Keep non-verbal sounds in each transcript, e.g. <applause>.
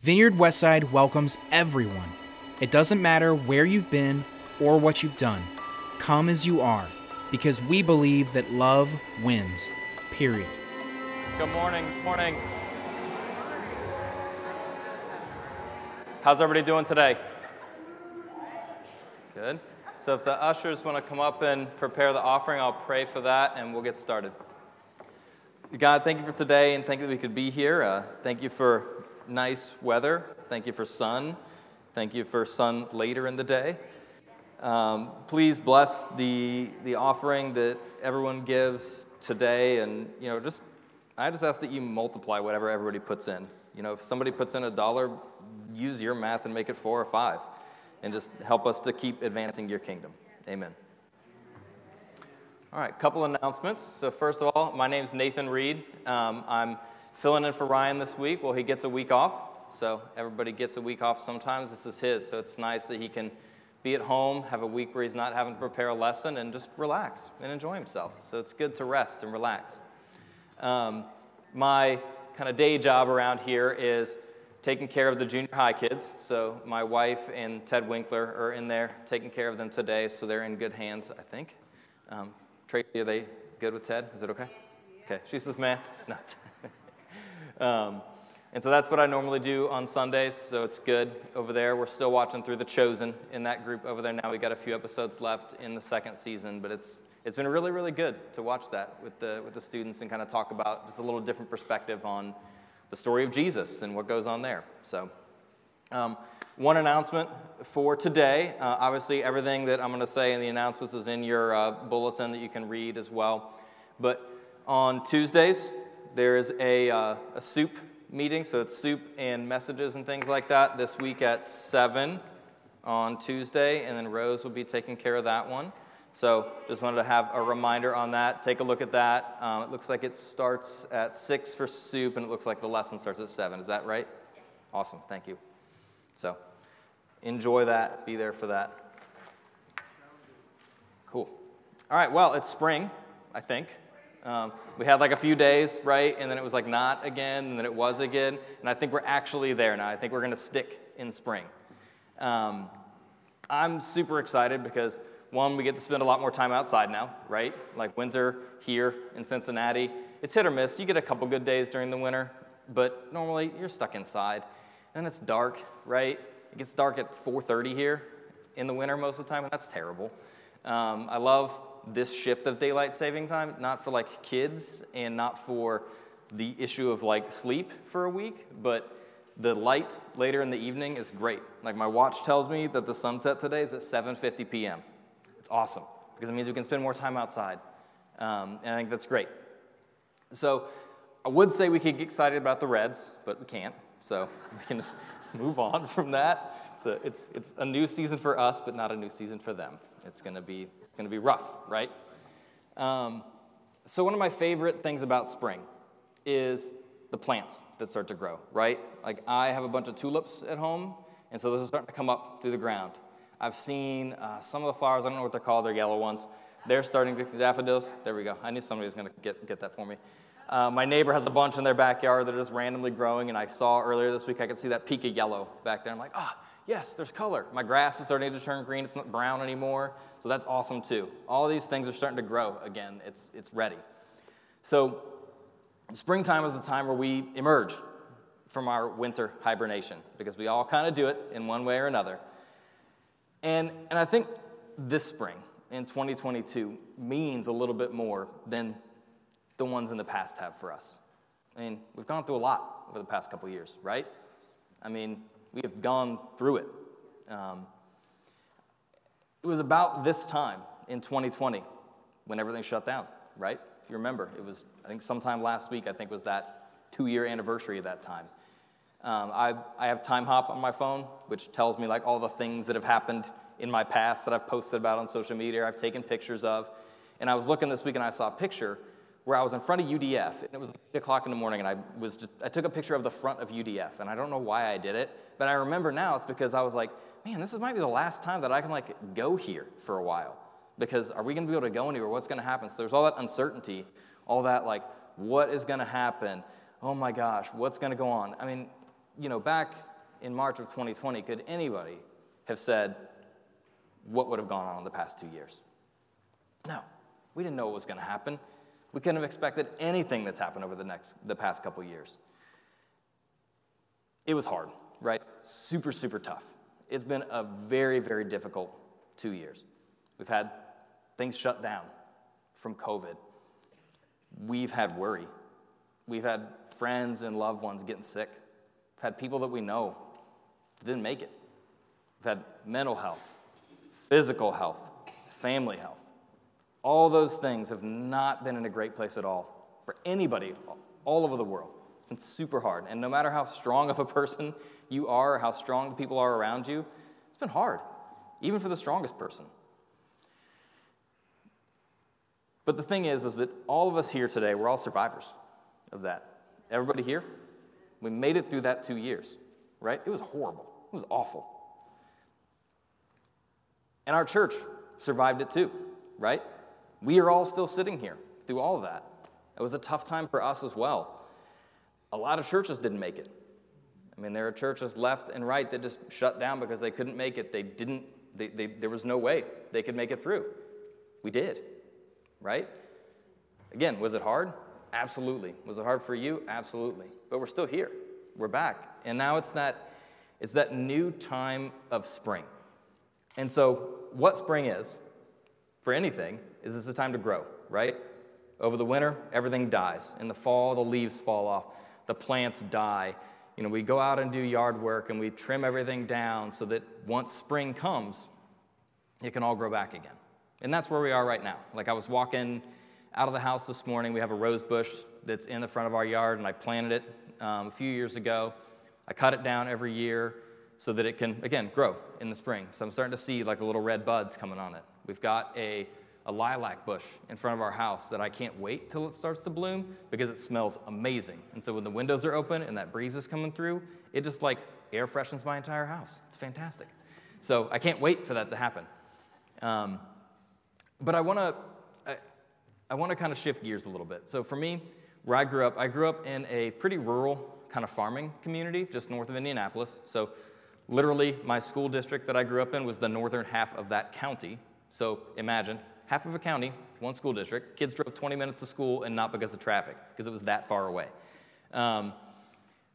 Vineyard Westside welcomes everyone. It doesn't matter where you've been or what you've done. Come as you are, because we believe that love wins. Period. Good morning. Morning. How's everybody doing today? Good. So if the ushers want to come up and prepare the offering, I'll pray for that and we'll get started. God, thank you for today and thank you that we could be here. Uh, thank you for nice weather. Thank you for sun. Thank you for sun later in the day. Um, please bless the, the offering that everyone gives today. And, you know, just, I just ask that you multiply whatever everybody puts in. You know, if somebody puts in a dollar, use your math and make it four or five. And just help us to keep advancing your kingdom. Amen. All right, couple announcements. So, first of all, my name is Nathan Reed. Um, I'm filling in for Ryan this week. Well, he gets a week off. So, everybody gets a week off sometimes. This is his. So, it's nice that he can be at home, have a week where he's not having to prepare a lesson, and just relax and enjoy himself. So, it's good to rest and relax. Um, my kind of day job around here is taking care of the junior high kids. So, my wife and Ted Winkler are in there taking care of them today. So, they're in good hands, I think. Um, Tracy, are they good with Ted? Is it okay? Okay. She says, "Man, no." Um, and so that's what I normally do on Sundays. So it's good over there. We're still watching through The Chosen in that group over there. Now we got a few episodes left in the second season, but it's it's been really really good to watch that with the with the students and kind of talk about just a little different perspective on the story of Jesus and what goes on there. So. Um, one announcement for today. Uh, obviously, everything that I'm going to say in the announcements is in your uh, bulletin that you can read as well. But on Tuesdays, there is a, uh, a soup meeting, so it's soup and messages and things like that this week at 7 on Tuesday, and then Rose will be taking care of that one. So just wanted to have a reminder on that. Take a look at that. Um, it looks like it starts at 6 for soup, and it looks like the lesson starts at 7. Is that right? Awesome. Thank you. So enjoy that. Be there for that. Cool. All right, well, it's spring, I think. Um, we had like a few days, right? And then it was like not again, and then it was again. And I think we're actually there now. I think we're going to stick in spring. Um, I'm super excited because, one, we get to spend a lot more time outside now, right? Like winter here in Cincinnati. It's hit or miss. You get a couple good days during the winter, but normally you're stuck inside. And it's dark, right? It gets dark at 4:30 here in the winter most of the time, and that's terrible. Um, I love this shift of daylight saving time, not for like kids and not for the issue of like sleep for a week, but the light later in the evening is great. Like my watch tells me that the sunset today is at 7:50 p.m. It's awesome because it means we can spend more time outside, um, and I think that's great. So I would say we could get excited about the Reds, but we can't. So <laughs> we can just move on from that. So it's, it's a new season for us, but not a new season for them. It's going to be, gonna be rough, right? Um, so, one of my favorite things about spring is the plants that start to grow, right? Like, I have a bunch of tulips at home, and so those are starting to come up through the ground. I've seen uh, some of the flowers, I don't know what they're called, they're yellow ones. They're starting to, daffodils, there we go. I knew somebody was going to get, get that for me. Uh, my neighbor has a bunch in their backyard that are just randomly growing, and I saw earlier this week I could see that peek of yellow back there. I'm like, ah, oh, yes, there's color. My grass is starting to turn green. It's not brown anymore, so that's awesome too. All these things are starting to grow again. It's, it's ready. So, springtime is the time where we emerge from our winter hibernation because we all kind of do it in one way or another. And, and I think this spring in 2022 means a little bit more than the ones in the past have for us. I mean, we've gone through a lot over the past couple years, right? I mean, we have gone through it. Um, it was about this time in 2020 when everything shut down, right? If you remember, it was, I think, sometime last week, I think, was that two year anniversary of that time. Um, I, I have Timehop on my phone, which tells me like all the things that have happened in my past that I've posted about on social media, I've taken pictures of. And I was looking this week and I saw a picture where I was in front of UDF. And it was 8 o'clock in the morning, and I was just, I took a picture of the front of UDF. And I don't know why I did it, but I remember now it's because I was like, man, this might be the last time that I can like go here for a while. Because are we gonna be able to go anywhere? What's gonna happen? So there's all that uncertainty, all that like, what is gonna happen? Oh my gosh, what's gonna go on? I mean, you know, back in March of 2020, could anybody have said what would have gone on in the past two years? No, we didn't know what was going to happen. We couldn't have expected anything that's happened over the next the past couple years. It was hard, right? Super, super tough. It's been a very, very difficult two years. We've had things shut down from COVID. We've had worry. We've had friends and loved ones getting sick. We've had people that we know that didn't make it. We've had mental health, physical health, family health. All those things have not been in a great place at all for anybody all over the world. It's been super hard. And no matter how strong of a person you are, or how strong the people are around you, it's been hard, even for the strongest person. But the thing is, is that all of us here today, we're all survivors of that. Everybody here, we made it through that two years, right? It was horrible. It was awful. And our church survived it too, right? We are all still sitting here through all of that. It was a tough time for us as well. A lot of churches didn't make it. I mean, there are churches left and right that just shut down because they couldn't make it. They didn't, they, they, there was no way they could make it through. We did, right? Again, was it hard? Absolutely. Was it hard for you? Absolutely. But we're still here. We're back. And now it's that, it's that new time of spring. And so, what spring is, for anything, is it's a time to grow, right? Over the winter, everything dies. In the fall, the leaves fall off, the plants die. You know, we go out and do yard work and we trim everything down so that once spring comes, it can all grow back again. And that's where we are right now. Like I was walking out of the house this morning, we have a rose bush that's in the front of our yard, and I planted it um, a few years ago. I cut it down every year so that it can, again, grow in the spring. So I'm starting to see like the little red buds coming on it. We've got a a lilac bush in front of our house that I can't wait till it starts to bloom because it smells amazing. And so when the windows are open and that breeze is coming through, it just like air freshens my entire house. It's fantastic. So I can't wait for that to happen. Um, but I want to I, I want to kind of shift gears a little bit. So for me, where I grew up, I grew up in a pretty rural kind of farming community just north of Indianapolis. So literally, my school district that I grew up in was the northern half of that county. So imagine half of a county, one school district. Kids drove 20 minutes to school and not because of traffic, because it was that far away. Um,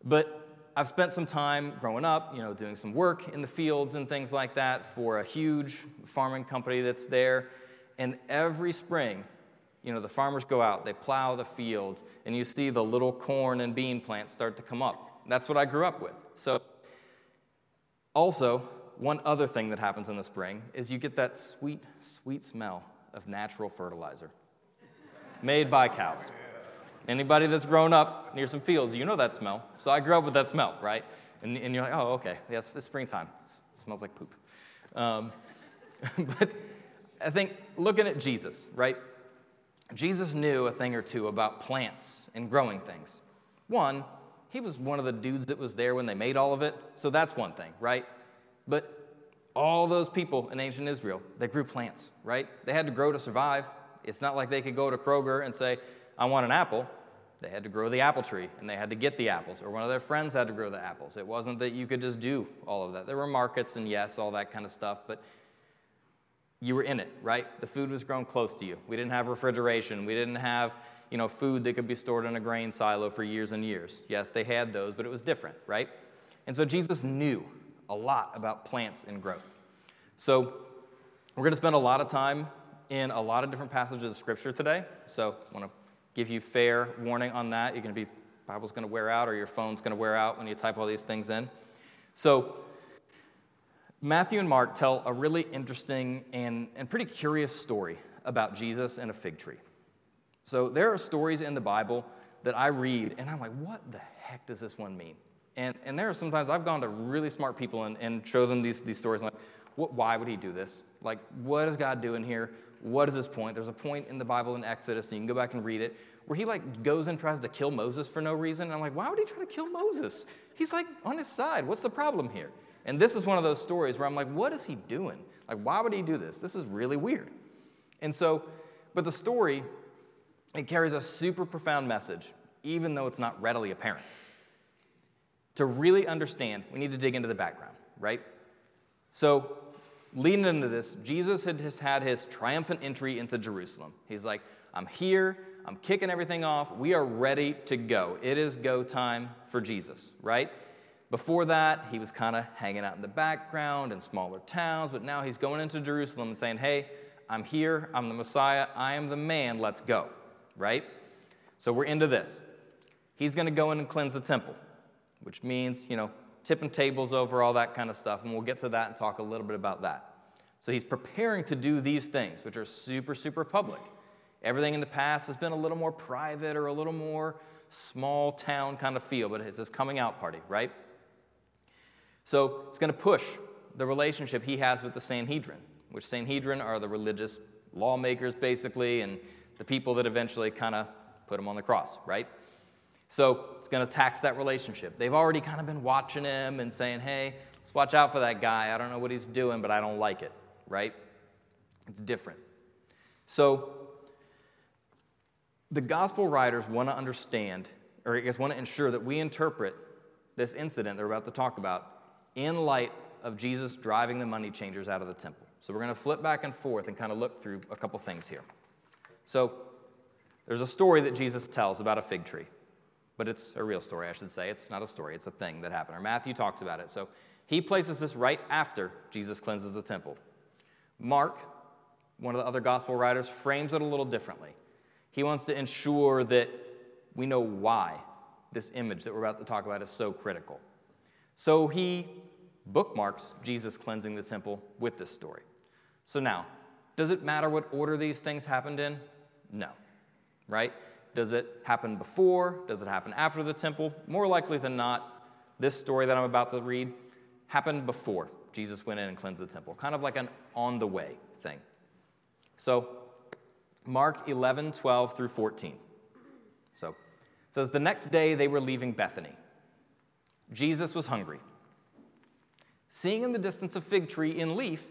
but I've spent some time growing up, you know, doing some work in the fields and things like that for a huge farming company that's there. And every spring, you know, the farmers go out, they plow the fields, and you see the little corn and bean plants start to come up. That's what I grew up with. So, also, one other thing that happens in the spring is you get that sweet, sweet smell of natural fertilizer made by cows. Anybody that's grown up near some fields, you know that smell. So I grew up with that smell, right? And, and you're like, oh, okay, yes, it's springtime. It smells like poop. Um, <laughs> but I think looking at Jesus, right? Jesus knew a thing or two about plants and growing things. One, he was one of the dudes that was there when they made all of it, so that's one thing, right? But all those people in ancient Israel, they grew plants, right? They had to grow to survive. It's not like they could go to Kroger and say, I want an apple. They had to grow the apple tree and they had to get the apples, or one of their friends had to grow the apples. It wasn't that you could just do all of that. There were markets and yes, all that kind of stuff, but you were in it, right? The food was grown close to you. We didn't have refrigeration. We didn't have, you know, food that could be stored in a grain silo for years and years. Yes, they had those, but it was different, right? And so Jesus knew a lot about plants and growth. So, we're going to spend a lot of time in a lot of different passages of Scripture today. So, I want to give you fair warning on that. You're going to be, Bible's going to wear out or your phone's going to wear out when you type all these things in. So, Matthew and Mark tell a really interesting and, and pretty curious story about Jesus and a fig tree. So, there are stories in the Bible that I read, and I'm like, what the heck does this one mean? And, and there are sometimes I've gone to really smart people and, and show them these, these stories. like, what, why would he do this? Like, what is God doing here? What is his point? There's a point in the Bible in Exodus, and you can go back and read it, where he like goes and tries to kill Moses for no reason. And I'm like, why would he try to kill Moses? He's like on his side. What's the problem here? And this is one of those stories where I'm like, what is he doing? Like, why would he do this? This is really weird. And so, but the story, it carries a super profound message, even though it's not readily apparent. To really understand, we need to dig into the background, right? So, leading into this, Jesus had just had his triumphant entry into Jerusalem. He's like, I'm here, I'm kicking everything off, we are ready to go. It is go time for Jesus, right? Before that, he was kind of hanging out in the background in smaller towns, but now he's going into Jerusalem and saying, Hey, I'm here, I'm the Messiah, I am the man, let's go, right? So we're into this. He's going to go in and cleanse the temple, which means, you know, tipping tables over, all that kind of stuff, and we'll get to that and talk a little bit about that. So he's preparing to do these things, which are super, super public. Everything in the past has been a little more private or a little more small town kind of feel, but it's this coming out party, right? So it's going to push the relationship he has with the Sanhedrin, which Sanhedrin are the religious lawmakers, basically, and the people that eventually kind of put him on the cross, right? So it's going to tax that relationship. They've already kind of been watching him and saying, hey, let's watch out for that guy. I don't know what he's doing, but I don't like it, right? It's different. So the gospel writers want to understand, or I guess want to ensure that we interpret this incident they're about to talk about in light of Jesus driving the money changers out of the temple. So we're going to flip back and forth and kind of look through a couple things here. So there's a story that Jesus tells about a fig tree, but it's a real story, I should say. It's not a story, it's a thing that happened. Or Matthew talks about it. So he places this right after Jesus cleanses the temple. Mark, one of the other gospel writers, frames it a little differently. He wants to ensure that we know why this image that we're about to talk about is so critical. So he bookmarks Jesus cleansing the temple with this story. So now, does it matter what order these things happened in? No. Right? Does it happen before? Does it happen after the temple? More likely than not, this story that I'm about to read happened before Jesus went in and cleansed the temple, kind of like an on the way thing. So, Mark 11, 12 through 14. So, says, The next day they were leaving Bethany. Jesus was hungry. Seeing in the distance a fig tree in leaf,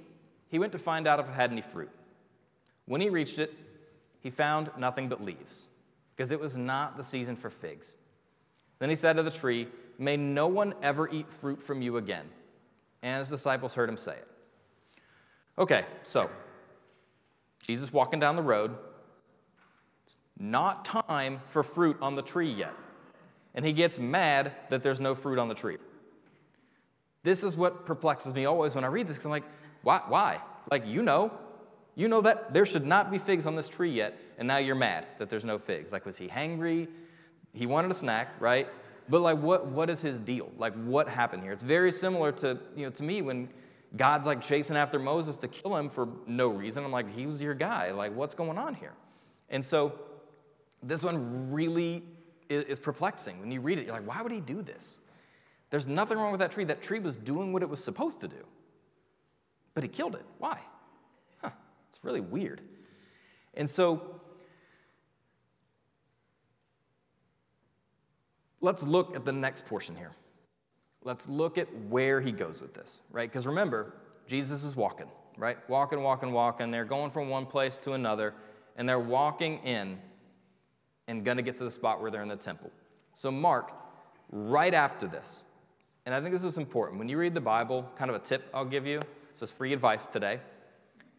he went to find out if it had any fruit. When he reached it, he found nothing but leaves, because it was not the season for figs. Then he said to the tree, May no one ever eat fruit from you again. And his disciples heard him say it. Okay, so Jesus walking down the road. It's not time for fruit on the tree yet. And he gets mad that there's no fruit on the tree. This is what perplexes me always when I read this, because I'm like, why? why? Like, you know, you know that there should not be figs on this tree yet, and now you're mad that there's no figs. Like, was he hangry? He wanted a snack, right? But like, what, what is his deal? Like, what happened here? It's very similar to, you know, to me when God's like chasing after Moses to kill him for no reason. I'm like, he was your guy. Like, what's going on here? And so this one really is, is perplexing. When you read it, you're like, why would he do this? There's nothing wrong with that tree. That tree was doing what it was supposed to do. But he killed it. Why? It's really weird. And so let's look at the next portion here. Let's look at where he goes with this, right? Because remember, Jesus is walking, right? Walking, walking, walking. They're going from one place to another, and they're walking in and going to get to the spot where they're in the temple. So, Mark, right after this, and I think this is important. When you read the Bible, kind of a tip I'll give you, this is free advice today,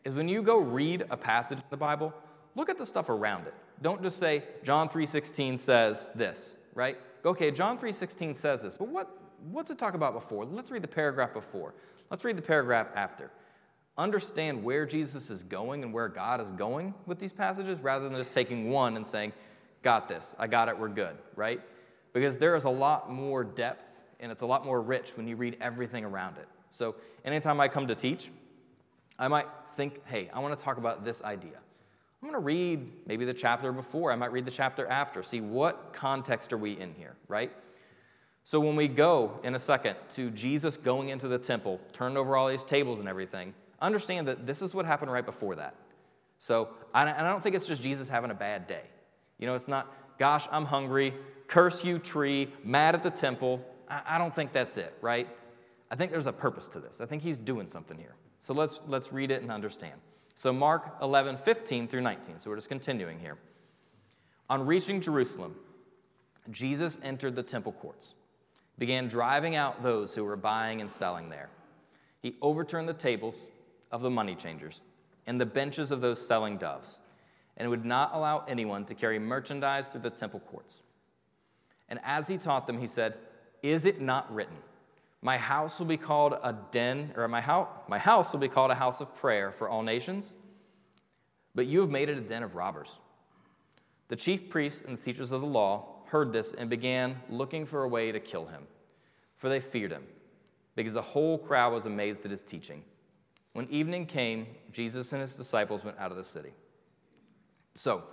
is when you go read a passage in the Bible, look at the stuff around it. Don't just say, John 3.16 says this, right? Okay, John 3.16 says this, but what, what's it talk about before? Let's read the paragraph before. Let's read the paragraph after. Understand where Jesus is going and where God is going with these passages rather than just taking one and saying, got this, I got it, we're good, right? Because there is a lot more depth and it's a lot more rich when you read everything around it. So, anytime I come to teach, I might think, hey, I want to talk about this idea. I'm going to read maybe the chapter before, I might read the chapter after, see what context are we in here, right? So, when we go in a second to Jesus going into the temple, turned over all these tables and everything, understand that this is what happened right before that. So, I don't think it's just Jesus having a bad day. You know, it's not, gosh, I'm hungry, curse you, tree, mad at the temple. I, don't think that's it, right? I think there's a purpose to this. I think he's doing something here. So let's, let's read it and understand. So, Mark 11, 15 through 19. So, we're just continuing here. On reaching Jerusalem, Jesus entered the temple courts. began driving out those who were buying and selling there. He overturned the tables of the money changers and the benches of those selling doves, and would not allow anyone to carry merchandise through the temple courts. And as he taught them, he said, Is it not written, My house will be called a den, or my house, my house will be called a house of prayer for all nations? But you have made it a den of robbers. The chief priests and the teachers of the law heard this and began looking for a way to kill him, for they feared him, because the whole crowd was amazed at his teaching. When evening came, Jesus and his disciples went out of the city. So,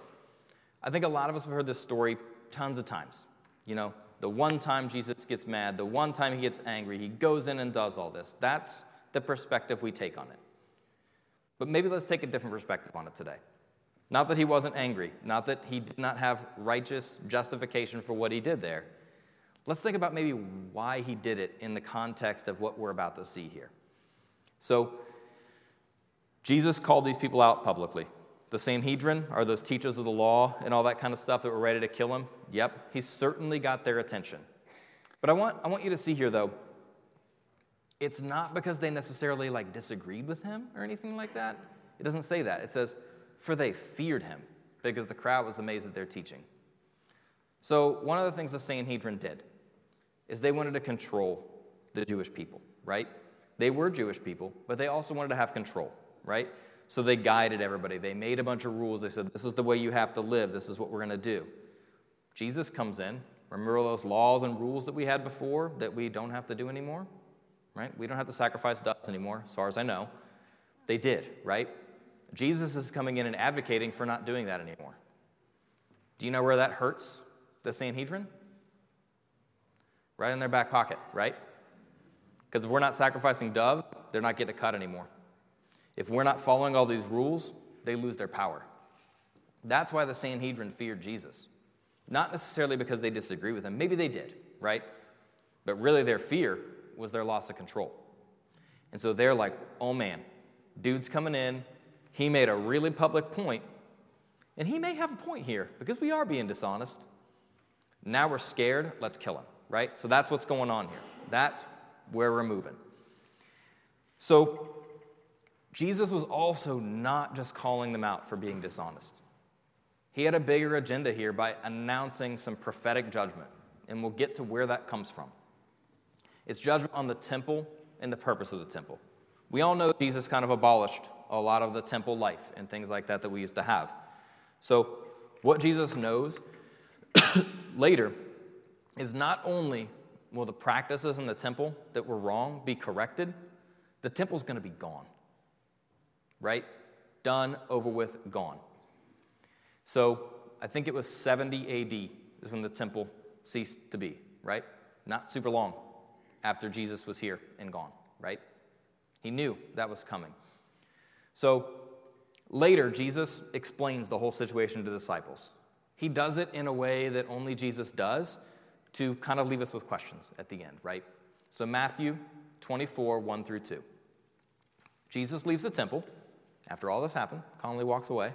I think a lot of us have heard this story tons of times. You know, the one time Jesus gets mad, the one time he gets angry, he goes in and does all this. That's the perspective we take on it. But maybe let's take a different perspective on it today. Not that he wasn't angry, not that he did not have righteous justification for what he did there. Let's think about maybe why he did it in the context of what we're about to see here. So, Jesus called these people out publicly. The Sanhedrin are those teachers of the law and all that kind of stuff that were ready to kill him. Yep, he certainly got their attention. But I want, I want you to see here, though, it's not because they necessarily like disagreed with him or anything like that. It doesn't say that. It says, for they feared him, because the crowd was amazed at their teaching. So, one of the things the Sanhedrin did is they wanted to control the Jewish people, right? They were Jewish people, but they also wanted to have control, right? So they guided everybody. They made a bunch of rules. They said, This is the way you have to live. This is what we're going to do. Jesus comes in. Remember those laws and rules that we had before that we don't have to do anymore? Right? We don't have to sacrifice doves anymore, as far as I know. They did, right? Jesus is coming in and advocating for not doing that anymore. Do you know where that hurts the Sanhedrin? Right in their back pocket, right? Because if we're not sacrificing doves, they're not getting a cut anymore. If we're not following all these rules, they lose their power. That's why the Sanhedrin feared Jesus. Not necessarily because they disagree with him. Maybe they did, right? But really, their fear was their loss of control. And so they're like, oh man, dude's coming in, he made a really public point, and he may have a point here because we are being dishonest. Now we're scared, let's kill him, right? So that's what's going on here. That's where we're moving. So Jesus was also not just calling them out for being dishonest. He had a bigger agenda here by announcing some prophetic judgment, and we'll get to where that comes from. It's judgment on the temple and the purpose of the temple. We all know Jesus kind of abolished a lot of the temple life and things like that that we used to have. So, what Jesus knows <coughs> later is not only will the practices in the temple that were wrong be corrected, the temple's going to be gone. Right? Done, over with, gone. So, I think it was 70 AD is when the temple ceased to be, right? Not super long after Jesus was here and gone, right? He knew that was coming. So later, Jesus explains the whole situation to the disciples. He does it in a way that only Jesus does to kind of leave us with questions at the end, right? So, Matthew 24, 1 through 2. Jesus leaves the temple after all this happened, calmly walks away,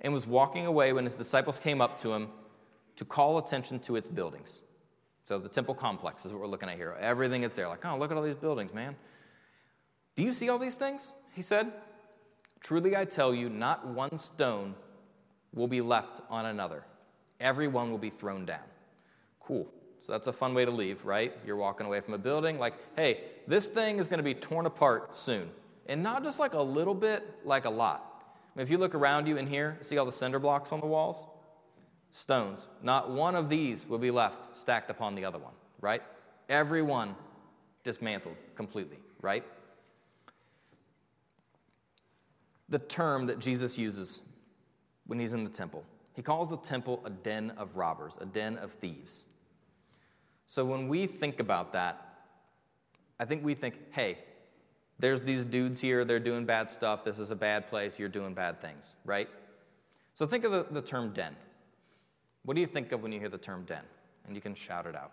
and was walking away when his disciples came up to him to call attention to its buildings. So, the temple complex is what we're looking at here. Everything that's there, like, oh, look at all these buildings, man. Do you see all these things? He said. Truly I tell you, not one stone will be left on another. Every one will be thrown down. Cool. So that's a fun way to leave, right? You're walking away from a building, like, hey, this thing is going to be torn apart soon. And not just like a little bit, like a lot. I mean, if you look around you in here, see all the cinder blocks on the walls? Stones. Not one of these will be left stacked upon the other one, right? Every one dismantled completely, right? the term that Jesus uses when he's in the temple. He calls the temple a den of robbers, a den of thieves. So when we think about that, I think we think, hey, there's these dudes here, they're doing bad stuff, this is a bad place, you're doing bad things, right? So think of the, the term den. What do you think of when you hear the term den? And you can shout it out.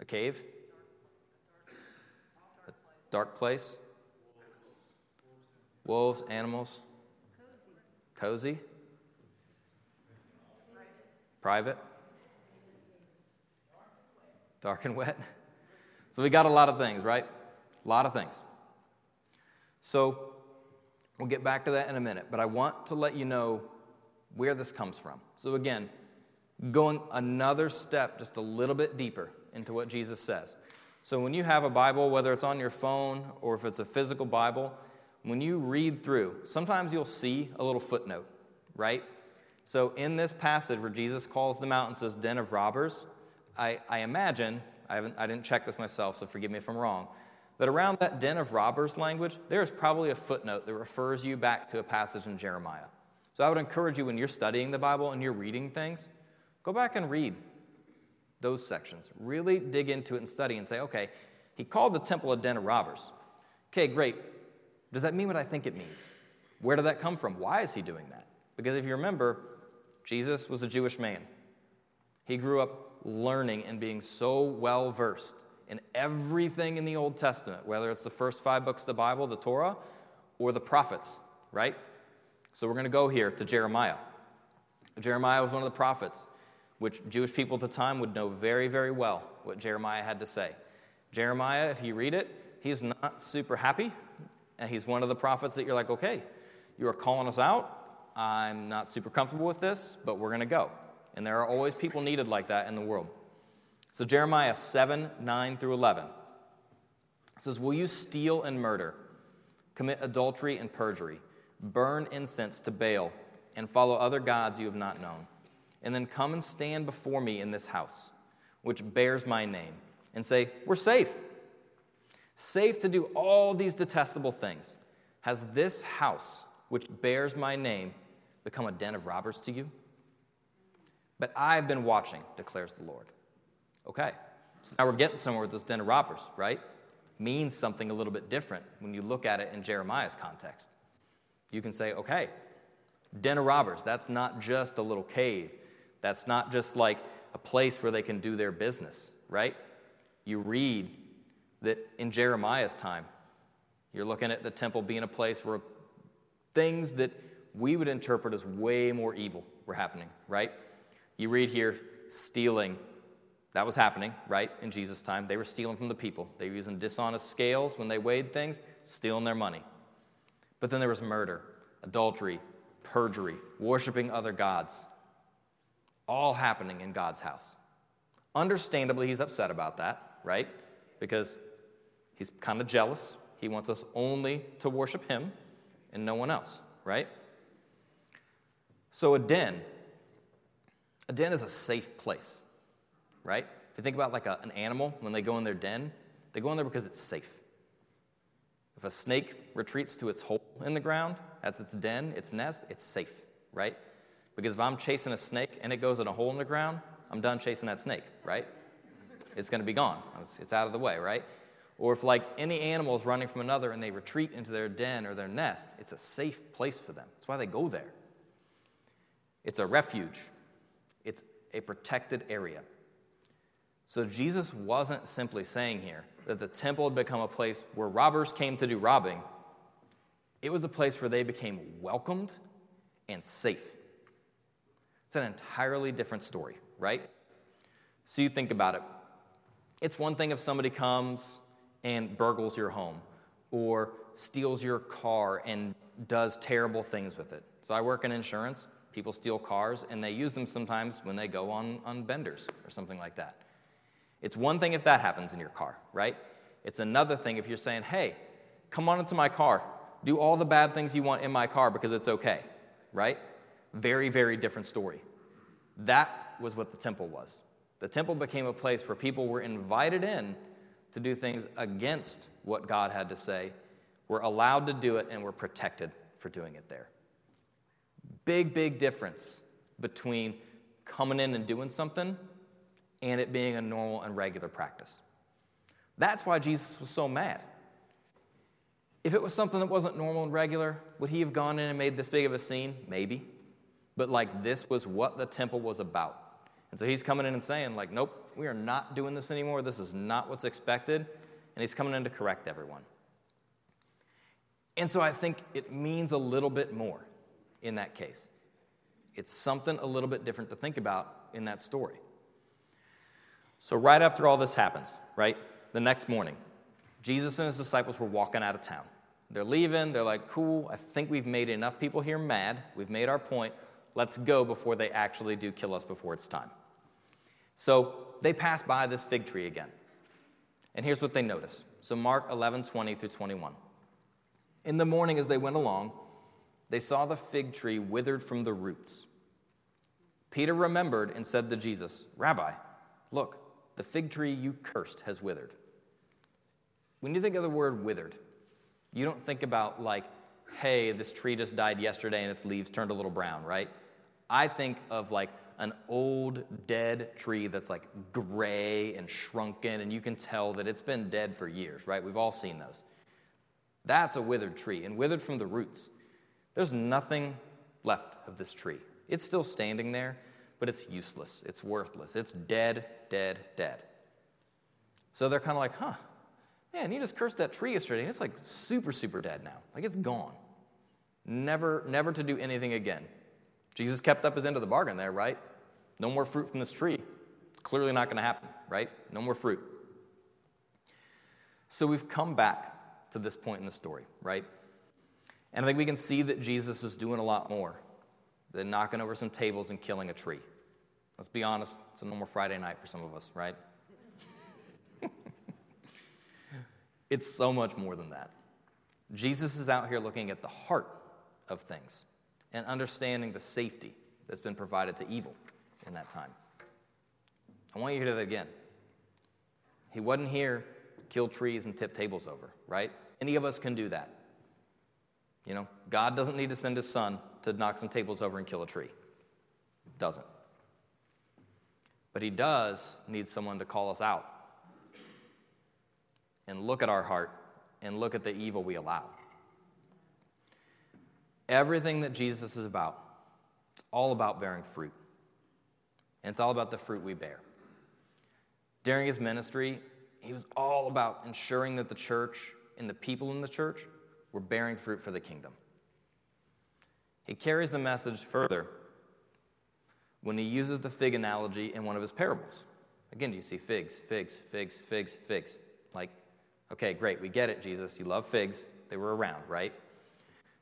A cave? A dark place? Wolves, animals? Cozy? Private? Dark and wet. So we got a lot of things, right? A lot of things. So we'll get back to that in a minute, but I want to let you know where this comes from. So again, going another step just a little bit deeper into what Jesus says. So when you have a Bible, whether it's on your phone or if it's a physical Bible, when you read through, sometimes you'll see a little footnote, right? So in this passage where Jesus calls the mountain says den of robbers, I, I imagine, I, haven't, I didn't check this myself, so forgive me if I'm wrong, that around that den of robbers language, there is probably a footnote that refers you back to a passage in Jeremiah. So I would encourage you when you're studying the Bible and you're reading things, go back and read those sections. Really dig into it and study and say, okay, he called the temple a den of robbers. Okay, great. Does that mean what I think it means? Where did that come from? Why is he doing that? Because if you remember, Jesus was a Jewish man. He grew up learning and being so well versed in everything in the Old Testament, whether it's the first five books of the Bible, the Torah, or the prophets, right? So we're going to go here to Jeremiah. Jeremiah was one of the prophets, which Jewish people at the time would know very, very well what Jeremiah had to say. Jeremiah, if you read it, he's not super happy, and he's one of the prophets that you're like, okay, you are calling us out. I'm not super comfortable with this, but we're going to go. And there are always people needed like that in the world. So, Jeremiah 7 9 through 11 says, Will you steal and murder, commit adultery and perjury, burn incense to Baal, and follow other gods you have not known? And then come and stand before me in this house, which bears my name, and say, We're safe. Safe to do all these detestable things. Has this house, which bears my name, become a den of robbers to you? But I've been watching, declares the Lord. Okay, so now we're getting somewhere with this den of robbers, right? Means something a little bit different when you look at it in Jeremiah's context. You can say, okay, den of robbers, that's not just a little cave. That's not just like a place where they can do their business, right? You read that in Jeremiah's time, you're looking at the temple being a place where things that we would interpret as way more evil were happening, right? You read here stealing. That was happening, right, in Jesus' time. They were stealing from the people. They were using dishonest scales when they weighed things, stealing their money. But then there was murder, adultery, perjury, worshiping other gods, all happening in God's house. Understandably, he's upset about that, right? Because he's kind of jealous. He wants us only to worship him and no one else, right? So, a den a den is a safe place, right? If you think about like a, an animal, when they go in their den, they go in there because it's safe. If a snake retreats to its hole in the ground, that's its den, its nest, it's safe, right? Because if I'm chasing a snake and it goes in a hole in the ground, I'm done chasing that snake, right? It's going to be gone. It's, it's out of the way, right? Or if like any animal is running from another and they retreat into their den or their nest, it's a safe place for them. That's why they go there. It's a refuge, it's a protected area. So Jesus wasn't simply saying here that the temple had become a place where robbers came to do robbing, it was a place where they became welcomed and safe. It's an entirely different story, right? So you think about it. It's one thing if somebody comes and burgles your home or steals your car and does terrible things with it. So I work in insurance. People steal cars and they use them sometimes when they go on, on benders or something like that. It's one thing if that happens in your car, right? It's another thing if you're saying, hey, come on into my car, do all the bad things you want in my car because it's okay, right? Very, very different story. That was what the temple was. The temple became a place where people were invited in to do things against what God had to say, were allowed to do it, and were protected for doing it there. Big, big difference between coming in and doing something and it being a normal and regular practice. That's why Jesus was so mad. If it was something that wasn't normal and regular, would he have gone in and made this big of a scene? Maybe. But like this was what the temple was about. And so he's coming in and saying, like, nope, we are not doing this anymore. This is not what's expected. And he's coming in to correct everyone. And so I think it means a little bit more in that case. It's something a little bit different to think about in that story. So, right after all this happens, right, the next morning, Jesus and his disciples were walking out of town. They're leaving. They're like, cool, I think we've made enough people here mad. We've made our point. Let's go before they actually do kill us before it's time. So they pass by this fig tree again. And here's what they notice. So, Mark 11, 20 through 21. In the morning, as they went along, they saw the fig tree withered from the roots. Peter remembered and said to Jesus, Rabbi, look, the fig tree you cursed has withered. When you think of the word withered, you don't think about like, hey, this tree just died yesterday and its leaves turned a little brown, right? I think of like an old dead tree that's like gray and shrunken, and you can tell that it's been dead for years, right? We've all seen those. That's a withered tree, and withered from the roots. There's nothing left of this tree. It's still standing there, but it's useless. It's worthless. It's dead, dead, dead. So they're kind of like, huh, man, you just cursed that tree yesterday, and it's like super, super dead now. Like it's gone. Never, never to do anything again. Jesus kept up his end of the bargain there, right? No more fruit from this tree. Clearly not going to happen, right? No more fruit. So we've come back to this point in the story, right? And I think we can see that Jesus was doing a lot more than knocking over some tables and killing a tree. Let's be honest, it's a normal Friday night for some of us, right? <laughs> it's so much more than that. Jesus is out here looking at the heart of things and understanding the safety that's been provided to evil in that time. I want you to hear that again. He wasn't here to kill trees and tip tables over, right? Any of us can do that. You know, God doesn't need to send his son to knock some tables over and kill a tree. Doesn't. But he does need someone to call us out and look at our heart and look at the evil we allow. Everything that Jesus is about, it's all about bearing fruit. And it's all about the fruit we bear. During his ministry, he was all about ensuring that the church and the people in the church were bearing fruit for the kingdom. He carries the message further when he uses the fig analogy in one of his parables. Again, you see figs, figs, figs, figs, figs. Like, okay, great, we get it, Jesus. You love figs. They were around, right?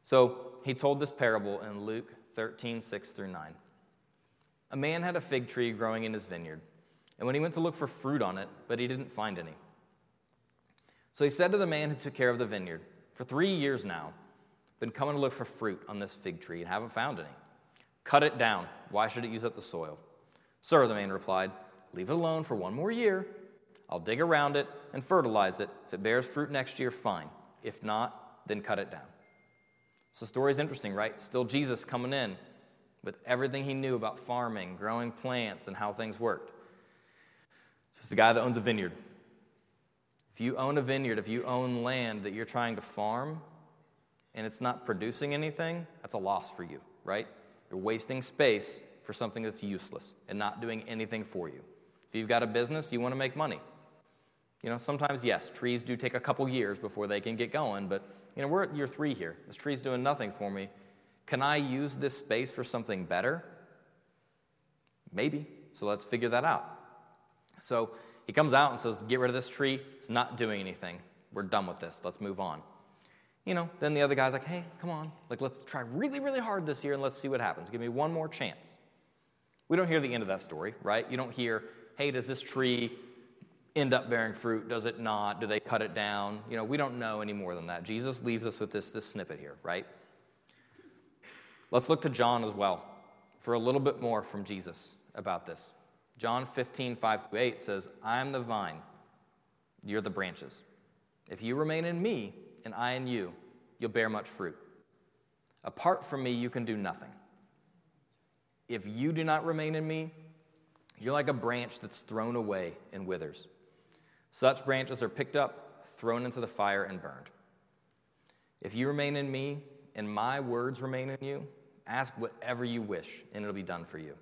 So he told this parable in Luke 13, 6 through 9. A man had a fig tree growing in his vineyard, and when he went to look for fruit on it, but he didn't find any. So he said to the man who took care of the vineyard, For three years now, been coming to look for fruit on this fig tree and haven't found any. Cut it down. Why should it use up the soil? Sir, the man replied, Leave it alone for one more year. I'll dig around it and fertilize it. If it bears fruit next year, fine. If not, then cut it down. So, the story is interesting, right? Still Jesus coming in with everything he knew about farming, growing plants, and how things worked. So, it's the guy that owns a vineyard. If you own a vineyard, if you own land that you're trying to farm and it's not producing anything, that's a loss for you, right? You're wasting space for something that's useless and not doing anything for you. If you've got a business, you want to make money. You know, sometimes, yes, trees do take a couple years before they can get going, but you know, we're at year three here. This tree's doing nothing for me. Can I use this space for something better? Maybe. So let's figure that out. So he comes out and says, Get rid of this tree. It's not doing anything. We're done with this. Let's move on. You know, then the other guy's like, Hey, come on. Like, let's try really, really hard this year and let's see what happens. Give me one more chance. We don't hear the end of that story, right? You don't hear, Hey, does this tree end up bearing fruit? Does it not? Do they cut it down? You know, we don't know any more than that. Jesus leaves us with this, this snippet here, right? Let's look to John as well for a little bit more from Jesus about this. John 15, 5 to 8 says, I am the vine, you're the branches. If you remain in me and I in you, you'll bear much fruit. Apart from me, you can do nothing. If you do not remain in me, you're like a branch that's thrown away and withers. Such branches are picked up, thrown into the fire, and burned. If you remain in me and my words remain in you, ask whatever you wish, and it'll be done for you.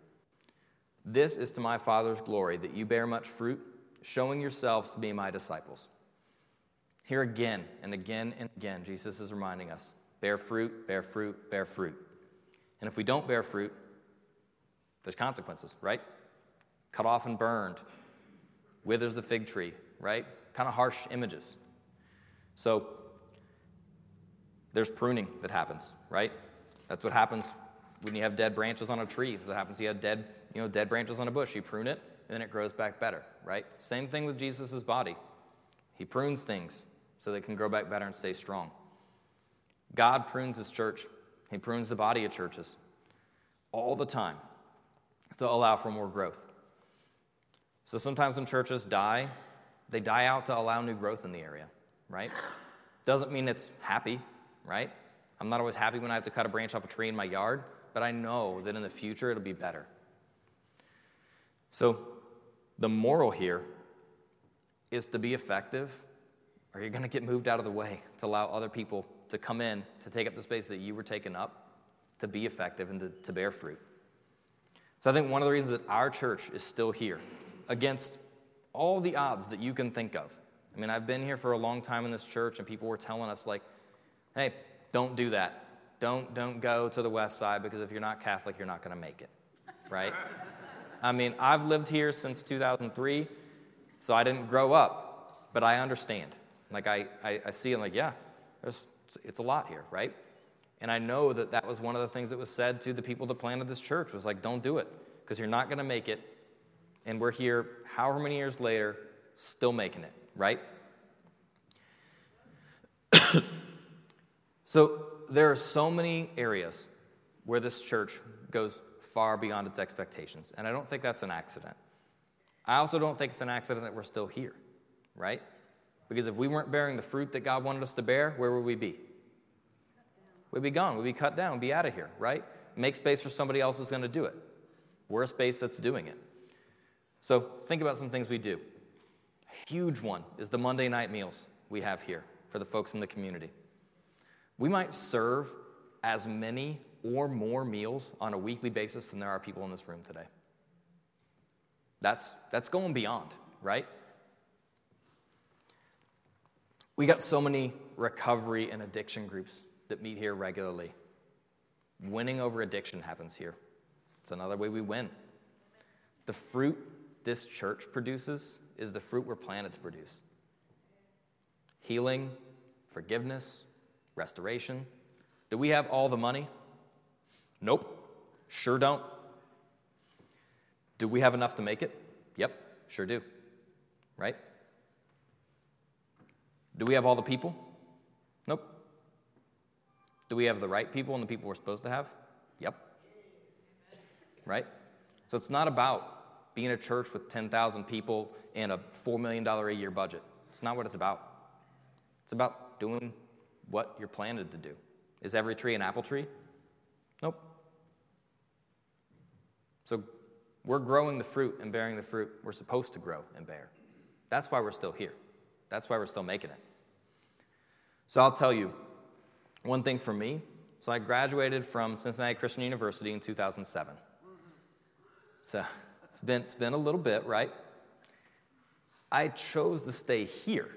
This is to my Father's glory that you bear much fruit, showing yourselves to be my disciples. Here again and again and again, Jesus is reminding us bear fruit, bear fruit, bear fruit. And if we don't bear fruit, there's consequences, right? Cut off and burned, withers the fig tree, right? Kind of harsh images. So there's pruning that happens, right? That's what happens when you have dead branches on a tree. That's what happens you have dead, you know, dead branches on a bush. You prune it, and then it grows back better, right? Same thing with Jesus' body. He prunes things so they can grow back better and stay strong. God prunes his church. He prunes the body of churches all the time to allow for more growth. So sometimes when churches die, they die out to allow new growth in the area, right? Doesn't mean it's happy, right? I'm not always happy when I have to cut a branch off a tree in my yard, but I know that in the future it'll be better. So the moral here is to be effective, or you're going to get moved out of the way to allow other people to come in to take up the space that you were taking up, to be effective and to, to bear fruit. So I think one of the reasons that our church is still here, against all the odds that you can think of. I mean, I've been here for a long time in this church, and people were telling us, like, hey, don't do that. Don't, don't go to the west side because if you're not Catholic, you're not going to make it, right? <laughs> I mean, I've lived here since 2003, so I didn't grow up, but I understand. Like, I, I, I see, I'm like, yeah, it's a lot here, right? And I know that that was one of the things that was said to the people that planted this church was like, don't do it because you're not going to make it. And we're here, however many years later, still making it, right? <coughs> so there are so many areas where this church goes far beyond its expectations. And I don't think that's an accident. I also don't think it's an accident that we're still here, right? Because if we weren't bearing the fruit that God wanted us to bear, where would we be? We'd be gone. We'd be cut down. We'd be out of here, right? Make space for somebody else who's going to do it. We're a space that's doing it. So think about some things we do. A huge one is the Monday night meals we have here for the folks in the community. We might serve as many or more meals on a weekly basis than there are people in this room today. That's, that's going beyond, right? We got so many recovery and addiction groups that meet here regularly. Winning over addiction happens here. It's another way we win. The fruit this church produces is the fruit we're planted to produce healing, forgiveness, restoration. Do we have all the money? Nope. Sure don't. Do we have enough to make it? Yep, sure do. Right? Do we have all the people? Nope. Do we have the right people and the people we're supposed to have? Yep. Right? So it's not about being a church with 10,000 people and a $4 million a year budget. It's not what it's about. It's about doing what you're planted to do. Is every tree an apple tree? Nope. So we're growing the fruit and bearing the fruit we're supposed to grow and bear. That's why we're still here. That's why we're still making it. So I'll tell you, one thing for me, so I graduated from Cincinnati Christian University in 2007. So it's been, it's been a little bit, right? I chose to stay here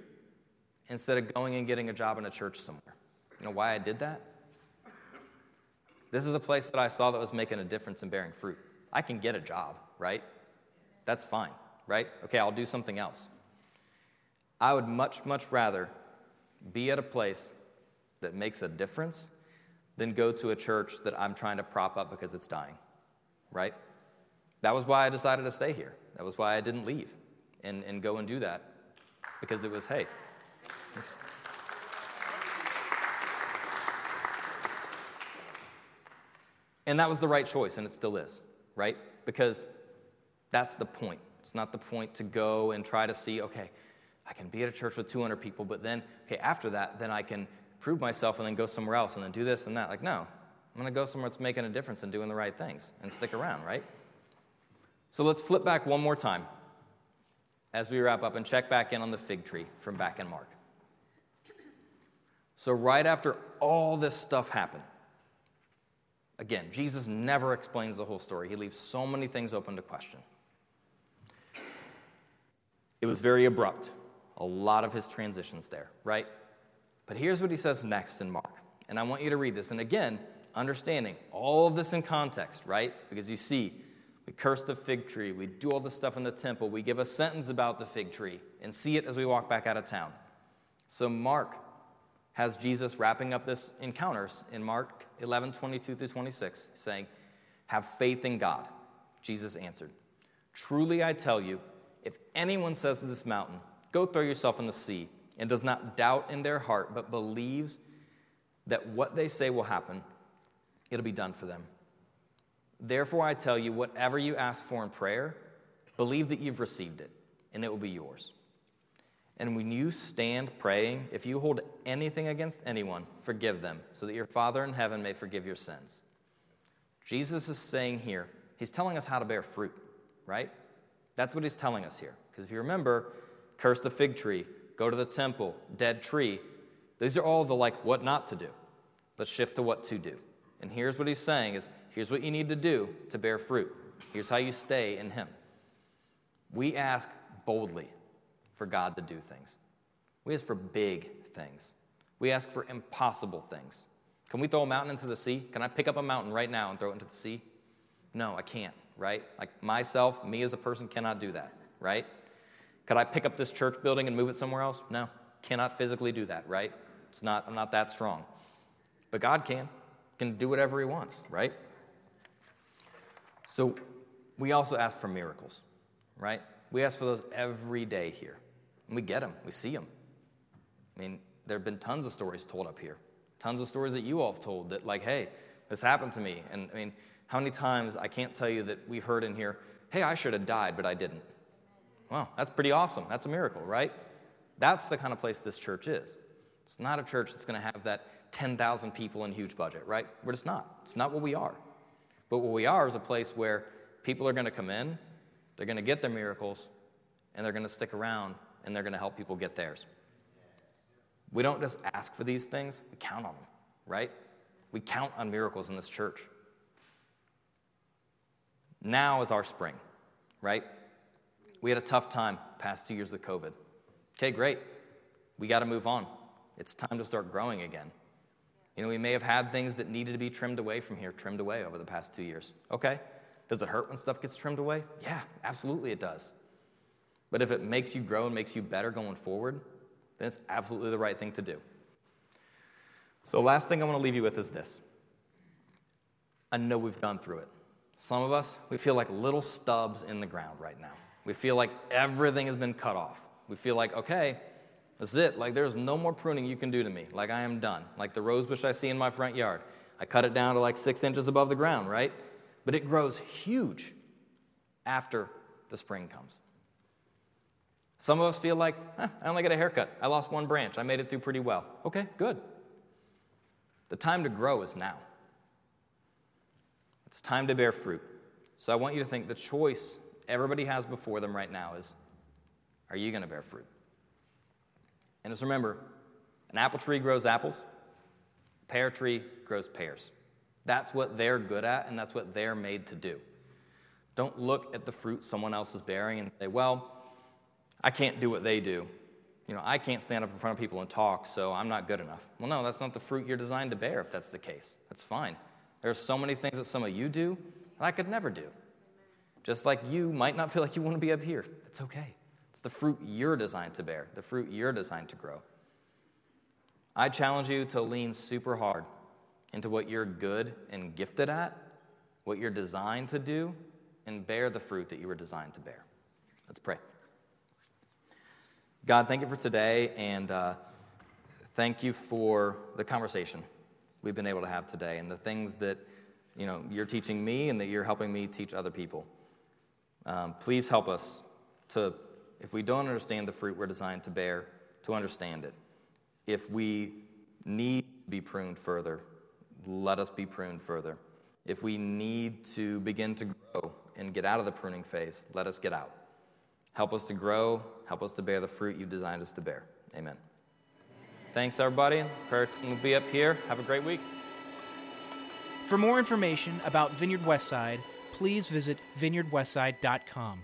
instead of going and getting a job in a church somewhere. You know why I did that? This is a place that I saw that was making a difference and bearing fruit. I can get a job, right? That's fine, right? Okay, I'll do something else. I would much, much rather be at a place that makes a difference than go to a church that I'm trying to prop up because it's dying, right? That was why I decided to stay here. That was why I didn't leave and, and go and do that because it was, hey, and that was the right choice, and it still is, right? Because that's the point. It's not the point to go and try to see, okay, I can be at a church with 200 people, but then, okay, after that, then I can prove myself and then go somewhere else and then do this and that. Like, no, I'm going to go somewhere that's making a difference and doing the right things and stick around, right? So let's flip back one more time as we wrap up and check back in on the fig tree from back in Mark. So, right after all this stuff happened, again, Jesus never explains the whole story. He leaves so many things open to question. It was very abrupt, a lot of his transitions there, right? But here's what he says next in Mark. And I want you to read this. And again, understanding all of this in context, right? Because you see, We curse the fig tree. We do all the stuff in the temple. We give a sentence about the fig tree and see it as we walk back out of town. So Mark has Jesus wrapping up this encounters in Mark 11, 22 through 26, saying, Have faith in God. Jesus answered, Truly I tell you, if anyone says to this mountain, Go throw yourself in the sea, and does not doubt in their heart, but believes that what they say will happen, it'll be done for them. Therefore, I tell you, whatever you ask for in prayer, believe that you've received it, and it will be yours. And when you stand praying, if you hold anything against anyone, forgive them, so that your Father in heaven may forgive your sins. Jesus is saying here, he's telling us how to bear fruit, right? That's what he's telling us here. Because if you remember, curse the fig tree, go to the temple, dead tree, these are all the like what not to do. Let's shift to what to do. And here's what he's saying is Here's what you need to do to bear fruit. Here's how you stay in Him. We ask boldly for God to do things. We ask for big things. We ask for impossible things. Can we throw a mountain into the sea? Can I pick up a mountain right now and throw it into the sea? No, I can't, right? Like myself, me as a person cannot do that, right? Could I pick up this church building and move it somewhere else? No, cannot physically do that, right? It's not, I'm not that strong. But God can, can do whatever He wants, right? So we also ask for miracles, right? We ask for those every day here. And we get them, we see them. I mean, there have been tons of stories told up here, tons of stories that you all have told that, like, hey, this happened to me. And I mean, how many times I can't tell you that we've heard in here, hey, I should have died, but I didn't. Well, that's pretty awesome. That's a miracle, right? That's the kind of place this church is. It's not a church that's going to have that 10,000 people and huge budget, right? We're just not. It's not what we are. But what we are is a place where people are going to come in, they're going to get their miracles, and they're going to stick around, and they're going to help people get theirs. We don't just ask for these things, we count on them, right? We count on miracles in this church. Now is our spring, right? We had a tough time past two years with COVID. Okay, great. We got to move on. It's time to start growing again. You know, we may have had things that needed to be trimmed away from here, trimmed away over the past two years. Okay? Does it hurt when stuff gets trimmed away? Yeah, absolutely it does. But if it makes you grow and makes you better going forward, then it's absolutely the right thing to do. So, the last thing I want to leave you with is this. I know we've gone through it. Some of us, we feel like little stubs in the ground right now. We feel like everything has been cut off. We feel like, okay, that's it. Like, there's no more pruning you can do to me. Like, I am done. Like the rose bush I see in my front yard. I cut it down to like six inches above the ground, right? But it grows huge after the spring comes. Some of us feel like, eh, I only got a haircut. I lost one branch. I made it through pretty well. Okay, good. The time to grow is now. It's time to bear fruit. So I want you to think the choice everybody has before them right now is are you going to bear fruit? And just remember an apple tree grows apples, a pear tree grows pears. That's what they're good at, and that's what they're made to do. Don't look at the fruit someone else is bearing and say, well, I can't do what they do. You know, I can't stand up in front of people and talk, so I'm not good enough. Well, no, that's not the fruit you're designed to bear if that's the case. That's fine. There are so many things that some of you do that I could never do. Just like you might not feel like you want to be up here. It's okay. It's the fruit you're designed to bear, the fruit you're designed to grow. I challenge you to lean super hard into what you're good and gifted at, what you're designed to do, and bear the fruit that you were designed to bear. Let's pray. God, thank you for today, and uh, thank you for the conversation we've been able to have today and the things that you know you're teaching me and that you're helping me teach other people. Um, please help us to if we don't understand the fruit we're designed to bear, to understand it. If we need to be pruned further, let us be pruned further. If we need to begin to grow and get out of the pruning phase, let us get out. Help us to grow, help us to bear the fruit you designed us to bear. Amen. Thanks, everybody. Prayer team will be up here. Have a great week. For more information about Vineyard Westside, please visit vineyardwestside.com.